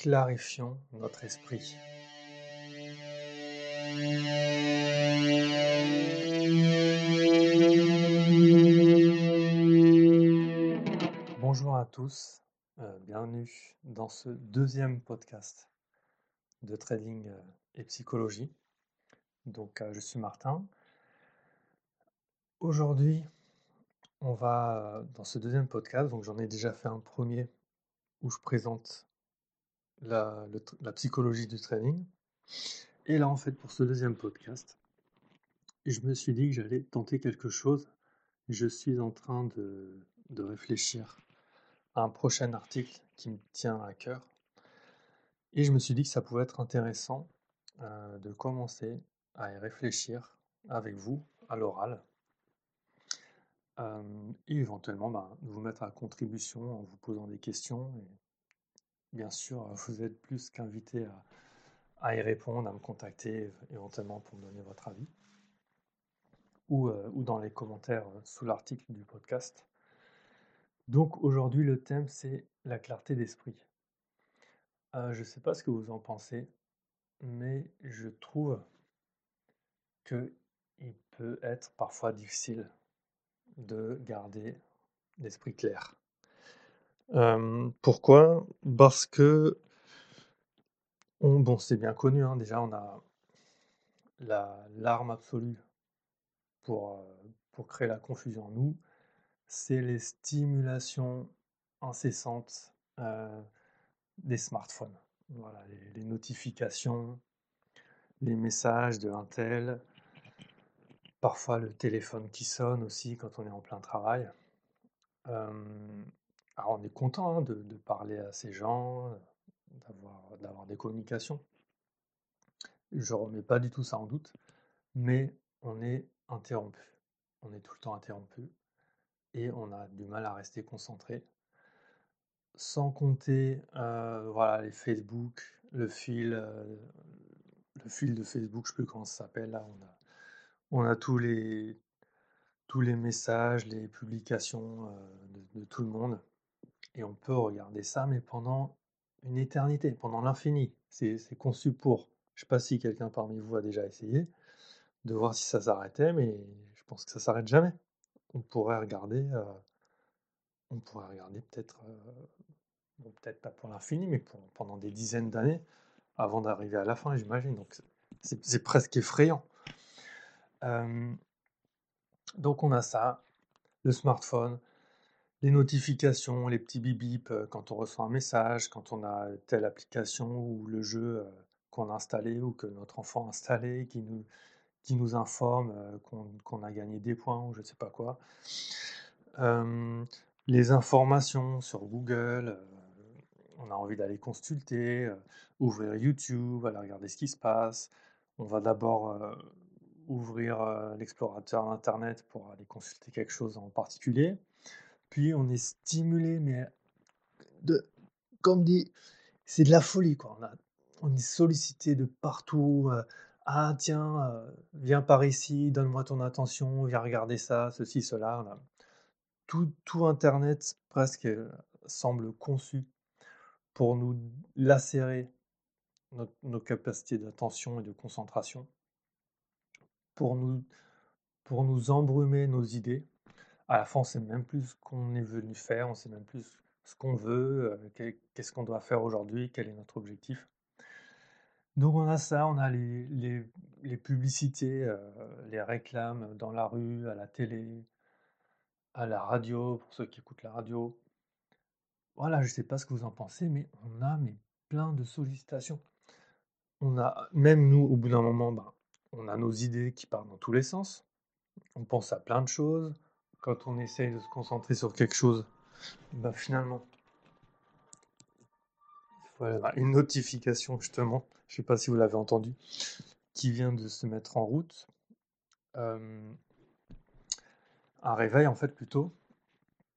clarifions notre esprit. Bonjour à tous, euh, bienvenue dans ce deuxième podcast de trading euh, et psychologie. Donc euh, je suis Martin. Aujourd'hui, on va dans ce deuxième podcast, donc j'en ai déjà fait un premier où je présente la, psychologie du trading. Et là, en fait, pour ce deuxième podcast, je me suis dit que j'allais tenter quelque chose. Je suis en train de, de réfléchir à un prochain article qui me tient à cœur. Et je me suis dit que ça pouvait être intéressant euh, de commencer à y réfléchir avec vous à l'oral. Euh, et éventuellement bah, vous mettre à contribution en vous posant des questions. Bien sûr, vous êtes plus qu'invité à, y répondre, à me contacter éventuellement pour me donner votre avis. Ou, euh, dans les commentaires euh, sous l'article du podcast. Donc aujourd'hui le thème c'est la clarté d'esprit. Euh, je ne sais pas ce que vous en pensez, mais je trouve que il peut être parfois difficile de garder l'esprit clair. Pourquoi? Parce que bon, c'est bien connu, hein, déjà, on a la l'arme absolue pour, pour créer la confusion en nous, c'est les stimulations incessantes des smartphones. Les, notifications, les messages de un tel, parfois le téléphone qui sonne aussi quand on est en plein travail. Alors on est content hein, de, parler à ces gens, d'avoir des communications. Je remets pas du tout ça en doute, mais on est interrompu. On est tout le temps interrompu et on a du mal à rester concentré. Sans compter euh, voilà, les Facebook, le fil, euh, de Facebook, je ne sais plus comment ça s'appelle. Là, on a, tous, les, messages, les publications euh, de, tout le monde. Et on peut regarder ça, mais pendant une éternité, pendant l'infini. C'est conçu pour. Je ne sais pas si quelqu'un parmi vous a déjà essayé de voir si ça s'arrêtait, mais je pense que ça s'arrête jamais. On pourrait regarder, euh, on pourrait regarder peut-être, euh, peut-être pas pour l'infini, mais pendant des dizaines d'années avant d'arriver à la fin, j'imagine. Donc c'est presque effrayant. Euh, donc on a ça, le smartphone, les notifications, les petits bip bip quand on reçoit un message, quand on a telle application ou le jeu qu'on a installé ou que notre enfant a installé qui nous, informe qu'on a gagné des points ou je ne sais pas quoi. les informations sur Google, on a envie d'aller consulter, ouvrir YouTube, aller regarder ce qui se passe. On va d'abord ouvrir l'explorateur d'Internet pour aller consulter quelque chose en particulier. Puis on est stimulé, mais comme dit, c'est de la folie, quoi. On, est sollicité de partout. Euh, ah tiens, euh, viens par ici, donne-moi ton attention, viens regarder ça, ceci, cela. Tout, Internet presque euh, semble conçu pour nous lacérer nos capacités d'attention et de concentration, pour nous, pour nous embrumer nos idées, à la fin, on sait même plus ce qu'on est venu faire, on sait même plus ce qu'on veut, euh, qu'est-ce qu'on doit faire aujourd'hui, quel est notre objectif. Donc on a ça, on a les, les, publicités, euh, les réclames dans la rue, à la télé, à la radio, pour ceux qui écoutent la radio. Voilà, je ne sais pas ce que vous en pensez, mais on a mais, plein de sollicitations. On a, même nous, au bout d'un moment, ben, on a nos idées qui partent dans tous les sens. On pense à plein de choses quand on essaye de se concentrer sur quelque chose, bah finalement, voilà, une notification justement, je ne sais pas si vous l'avez entendu, qui vient de se mettre en route. un réveil en fait plutôt.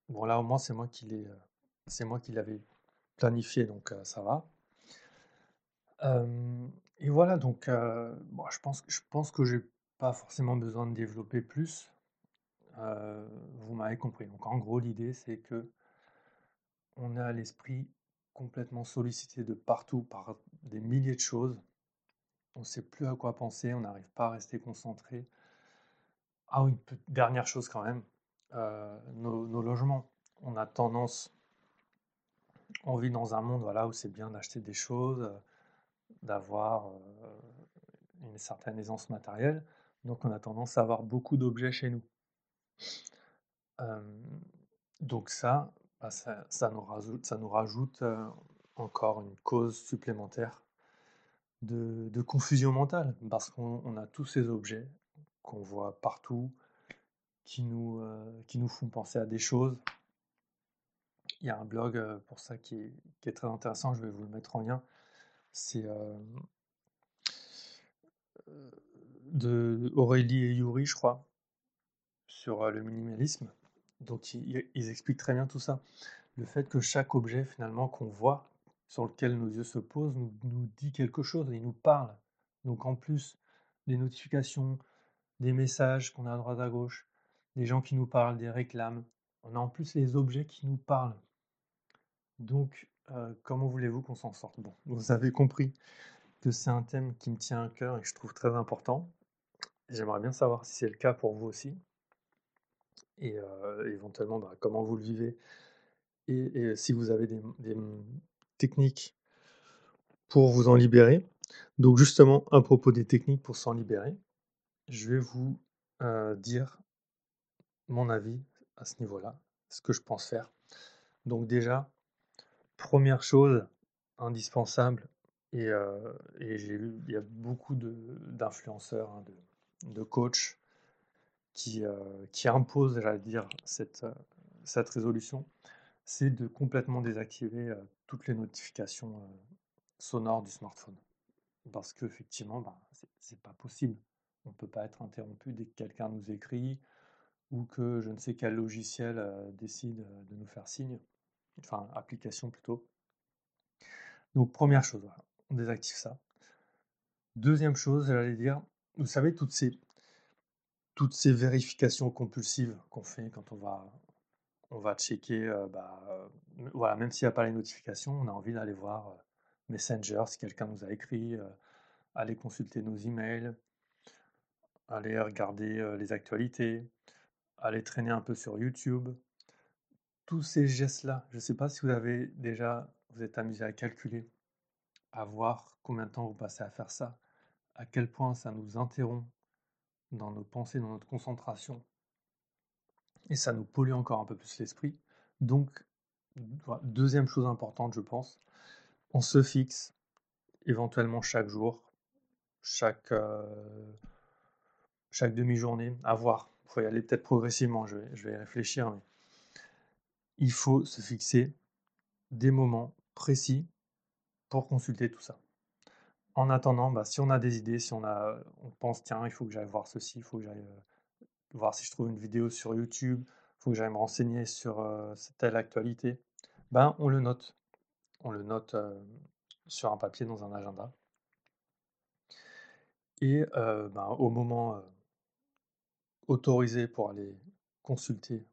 Bon là au moins c'est moi qui l'ai, c'est moi qui l'avais planifié donc ça va. et voilà donc bon, je pense je pense que j'ai pas forcément besoin de développer plus vous m'avez compris. Donc en gros, l'idée, c'est que on a l'esprit complètement sollicité de partout par des milliers de choses. On ne sait plus à quoi penser, on n'arrive pas à rester concentré. Ah oui, dernière chose quand même, euh, nos, logements. On a tendance, on vit dans un monde voilà, où c'est bien d'acheter des choses, d'avoir euh, une certaine aisance matérielle. Donc on a tendance à avoir beaucoup d'objets chez nous. Donc ça, bah, ça, nous rajoute, ça nous rajoute encore une cause supplémentaire de, confusion mentale, parce qu'on a tous ces objets qu'on voit partout, qui nous, font penser à des choses. Il y a un blog pour ça qui est, très intéressant, je vais vous le mettre en lien. C'est de Aurélie et Yuri, je crois, sur le minimalisme. Donc ils, expliquent très bien tout ça. Le fait que chaque objet finalement qu'on voit, sur lequel nos yeux se posent, nous, dit quelque chose, il nous parle. Donc en plus des notifications, des messages qu'on a à droite à gauche, des gens qui nous parlent, des réclames, on a en plus les objets qui nous parlent. Donc euh, comment voulez-vous qu'on s'en sorte? Bon, vous avez compris que c'est un thème qui me tient à cœur et que je trouve très important. J'aimerais bien savoir si c'est le cas pour vous aussi et éventuellement bah, comment vous le vivez et, si vous avez des, techniques pour vous en libérer. Donc justement, à propos des techniques pour s'en libérer, je vais vous dire mon avis à ce niveau-là, ce que je pense faire. Donc déjà, première chose indispensable, et, il y a beaucoup d'influenceurs, hein, de, de coachs, qui, euh, qui impose, j'allais dire, cette, euh, cette résolution, c'est de complètement désactiver euh, toutes les notifications sonores du smartphone. Parce qu'effectivement, ben, c'est pas possible. On ne peut pas être interrompu dès que quelqu'un nous écrit ou que je ne sais quel logiciel décide de nous faire signe, enfin application plutôt. Donc première chose, on désactive ça. Deuxième chose, j'allais dire, vous savez, toutes ces, toutes ces vérifications compulsives qu'on fait quand on va, on va checker, euh, bah, euh, voilà, même s'il n'y a pas les notifications, on a envie d'aller voir euh, Messenger si quelqu'un nous a écrit, aller consulter nos emails, aller regarder les actualités, aller traîner un peu sur YouTube. Tous ces gestes-là, je ne sais pas si vous avez déjà, vous êtes amusé à calculer, à voir combien de temps vous passez à faire ça, à quel point ça nous interrompt dans nos pensées, dans notre concentration. Et ça nous pollue encore un peu plus l'esprit. Donc, deuxième chose importante, je pense, on se fixe éventuellement chaque jour, chaque, euh, demi-journée, à voir. Il faut y aller peut-être progressivement, je vais, je vais y réfléchir. Mais il faut se fixer des moments précis pour consulter tout ça. En attendant, bah, si on a des idées, si on, a, on pense, tiens, il faut que j'aille voir ceci, il faut que j'aille euh, voir si je trouve une vidéo sur YouTube, il faut que j'aille me renseigner sur euh, telle actualité, ben, on le note. On le note euh, sur un papier dans un agenda. Et ben, au moment autorisé pour aller consulter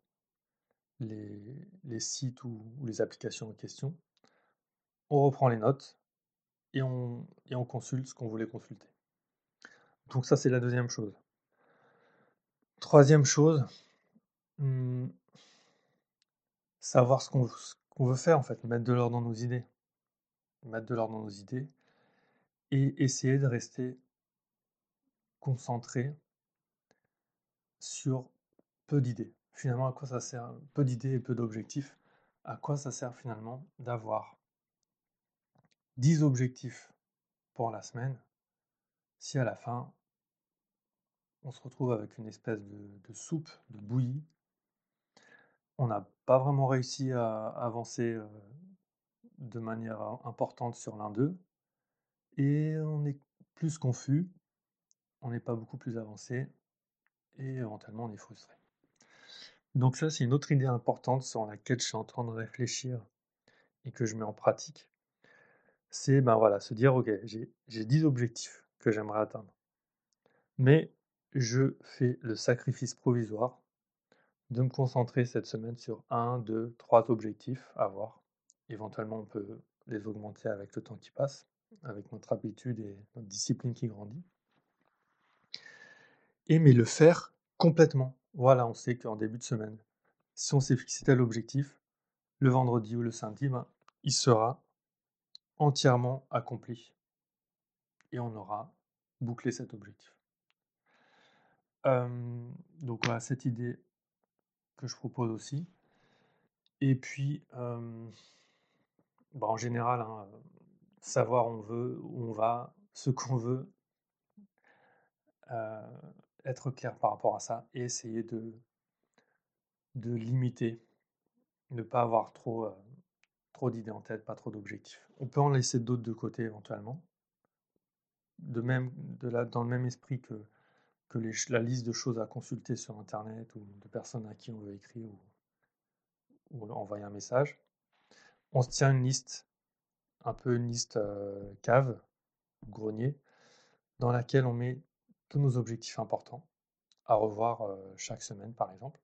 les, sites ou les applications en question, on reprend les notes et on, consulte ce qu'on voulait consulter. Donc ça, c'est la deuxième chose. Troisième chose, hmm, savoir ce qu'on veut faire, en fait, mettre de l'ordre dans nos idées. Mettre de l'ordre dans nos idées et essayer de rester concentré sur peu d'idées. Finalement, à quoi ça sert Peu d'idées et peu d'objectifs. À quoi ça sert finalement d'avoir 10 objectifs pour la semaine, si à la fin, on se retrouve avec une espèce de, soupe, de bouillie, on n'a pas vraiment réussi à avancer euh, de manière importante sur l'un d'eux, et on est plus confus, on n'est pas beaucoup plus avancé, et éventuellement on est frustré. Donc ça, c'est une autre idée importante sur laquelle je suis en train de réfléchir et que je mets en pratique c'est ben voilà, se dire, OK, j'ai 10 objectifs que j'aimerais atteindre. Mais je fais le sacrifice provisoire de me concentrer cette semaine sur 1, 2, 3 objectifs à voir. Éventuellement, on peut les augmenter avec le temps qui passe, avec notre habitude et notre discipline qui grandit. Et mais le faire complètement. Voilà, on sait qu'en début de semaine, si on s'est fixé tel objectif, le vendredi ou le samedi, ben, il sera entièrement accompli. Et on aura bouclé cet objectif. donc voilà, cette idée que je propose aussi. Et puis, bah, en général, hein, savoir on veut, où on va, ce qu'on veut, être clair par rapport à ça et essayer de, de limiter, ne pas avoir trop, trop d'idées en tête, pas trop d'objectifs. On peut en laisser d'autres de côté éventuellement. De même, de là, dans le même esprit que, la liste de choses à consulter sur Internet ou de personnes à qui on veut écrire ou, ou envoyer un message. On se tient une liste, un peu une liste cave, grenier, dans laquelle on met tous nos objectifs importants à revoir chaque semaine par exemple.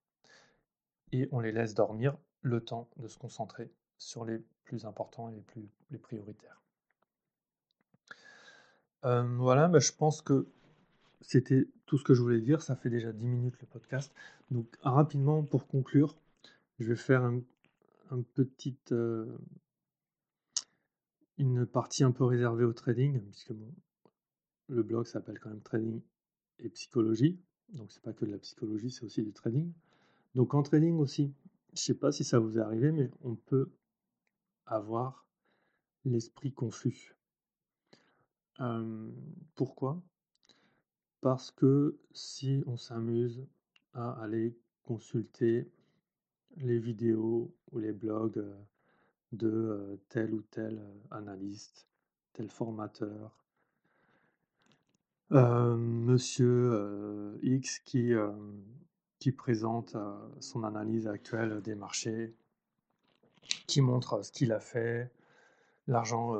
Et on les laisse dormir le temps de se concentrer sur les plus importants et les plus prioritaires. voilà, bah, je pense que c'était tout ce que je voulais dire. Ça fait déjà 10 minutes le podcast. Donc rapidement pour conclure, je vais faire un, petite, une partie un peu réservée au trading, puisque le blog s'appelle quand même Trading et Psychologie. Donc c'est pas que de la psychologie, c'est aussi du trading. Donc en trading aussi, je sais pas si ça vous est arrivé, mais on peut avoir l'esprit confus. pourquoi? Parce que si on s'amuse à aller consulter les vidéos ou les blogs de tel ou tel analyste, tel formateur, monsieur X qui, qui présente son analyse actuelle des marchés, qui montre ce qu'il a fait, l'argent,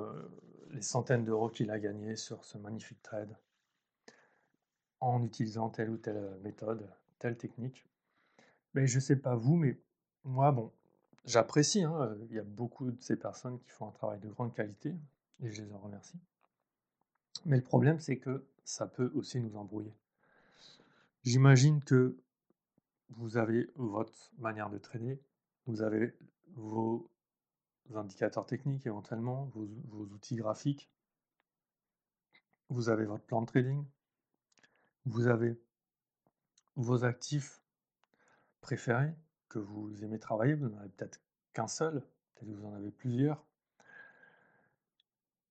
les centaines d'euros qu'il a gagné sur ce magnifique trade en utilisant telle ou telle méthode, telle technique. Mais je sais pas vous, mais moi, bon, j'apprécie, hein, il y a beaucoup de ces personnes qui font un travail de grande qualité, et je les en remercie. Mais le problème, c'est que ça peut aussi nous embrouiller. J'imagine que vous avez votre manière de trader, vous avez vos indicateurs techniques éventuellement, vos, outils graphiques, vous avez votre plan de trading, vous avez vos actifs préférés, que vous aimez travailler, vous n'en avez peut-être qu'un seul, peut-être que vous en avez plusieurs,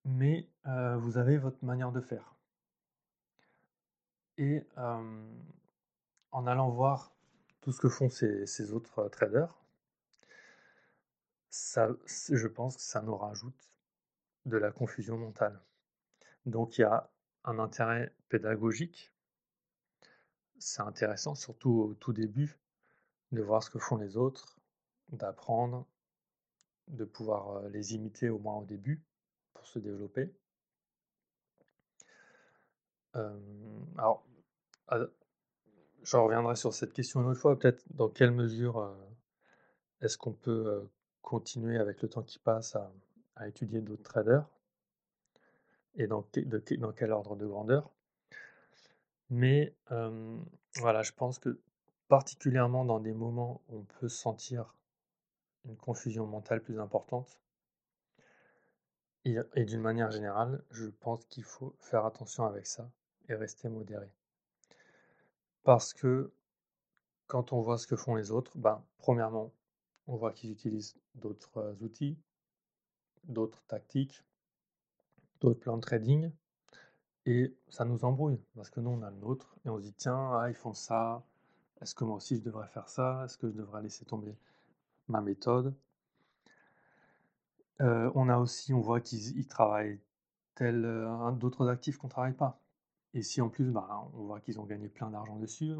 mais vous avez votre manière de faire. Et en allant voir tout ce que font ces, autres traders, je pense que ça nous rajoute de la confusion mentale. Donc il y a un intérêt pédagogique. C'est intéressant, surtout au tout début, de voir ce que font les autres, d'apprendre, de pouvoir les imiter au moins au début pour se développer. alors, je reviendrai sur cette question une autre fois, peut-être dans quelle mesure est-ce qu'on peut continuer avec le temps qui passe à, étudier d'autres traders et dans, dans, quel ordre de grandeur. Mais voilà, je pense que particulièrement dans des moments où on peut sentir une confusion mentale plus importante, et, et d'une manière générale, je pense qu'il faut faire attention avec ça et rester modéré. Parce que quand on voit ce que font les autres, ben, premièrement, on voit qu'ils utilisent d'autres outils, d'autres tactiques, d'autres plans de trading, et ça nous embrouille, parce que nous, on a le nôtre, et on se dit, tiens, ah, ils font ça, est-ce que moi aussi je devrais faire ça? Est-ce que je devrais laisser tomber ma méthode? Euh, On a aussi, on voit qu'ils travaillent tel euh, d'autres actifs qu'on ne travaille pas. Et si en plus, bah, on voit qu'ils ont gagné plein d'argent dessus,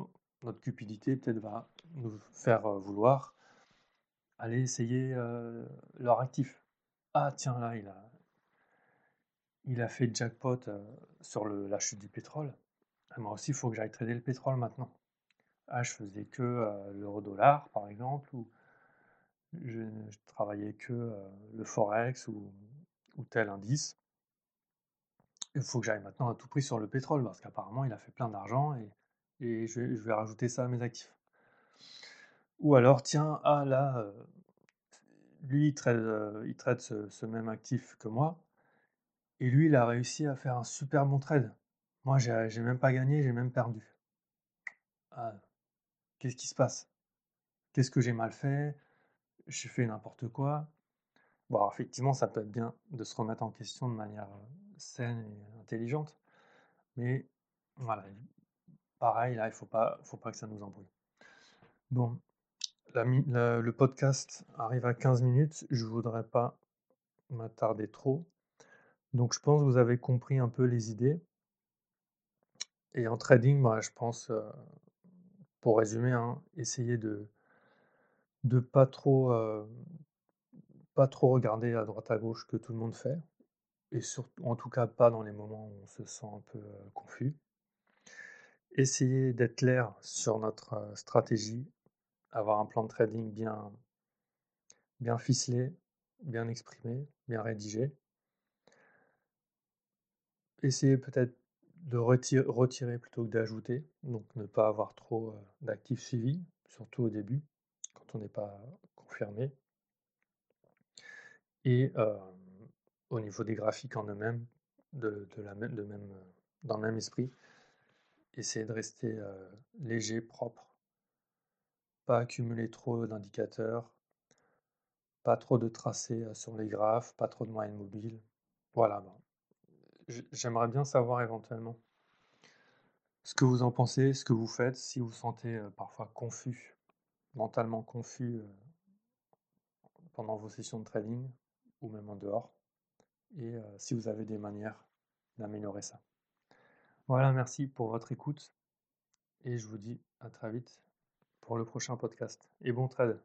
notre cupidité peut-être va nous faire euh, vouloir aller essayer leur actif. Ah tiens là, il a, il a fait jackpot sur la chute du pétrole. Ah, moi aussi, il faut que j'aille trader le pétrole maintenant ah, je faisais que l'euro-dollar, par exemple, ou je, travaillais que le forex ou, tel indice. Il faut que j'aille maintenant à tout prix sur le pétrole parce qu'apparemment il a fait plein d'argent et, je vais rajouter ça à mes actifs. Ou alors, tiens, ah là, lui, il traite, il ce, même actif que moi, et lui, il a réussi à faire un super bon trade. Moi, j'ai même pas gagné, j'ai même perdu. Ah, qu'est-ce qui se passe? Qu'est-ce que j'ai mal fait? J'ai fait n'importe quoi Bon, effectivement, ça peut être bien de se remettre en question de manière saine et intelligente, mais voilà, pareil, là, il faut faut pas que ça nous embrouille. Bon, le podcast arrive à 15 minutes, je voudrais pas m'attarder trop, donc je pense que vous avez compris un peu les idées. Et en trading, moi, je pense, euh, pour résumer, hein, essayer de trop euh, pas trop regarder à droite à gauche que tout le monde fait, et surtout, en tout cas pas dans les moments où on se sent un peu euh, confus. Essayer d'être clair sur notre stratégie, avoir un plan de trading bien bien ficelé, bien exprimé, bien rédigé. Essayer peut-être de retirer, plutôt que d'ajouter, donc ne pas avoir trop euh, d'actifs suivis, surtout au début, quand on n'est pas confirmé. Et euh, au niveau des graphiques en eux-mêmes, de, la même, euh, dans le même esprit, essayer de rester léger, propre, pas accumuler trop d'indicateurs, pas trop de tracés sur les graphes, pas trop de moyennes mobiles. Voilà, bon. J- j'aimerais bien savoir éventuellement ce que vous en pensez, ce que vous faites, si vous vous sentez parfois confus, mentalement confus pendant vos sessions de trading ou même en dehors, et si vous avez des manières d'améliorer ça. Voilà, merci pour votre écoute et je vous dis à très vite pour le prochain podcast. Et bon trade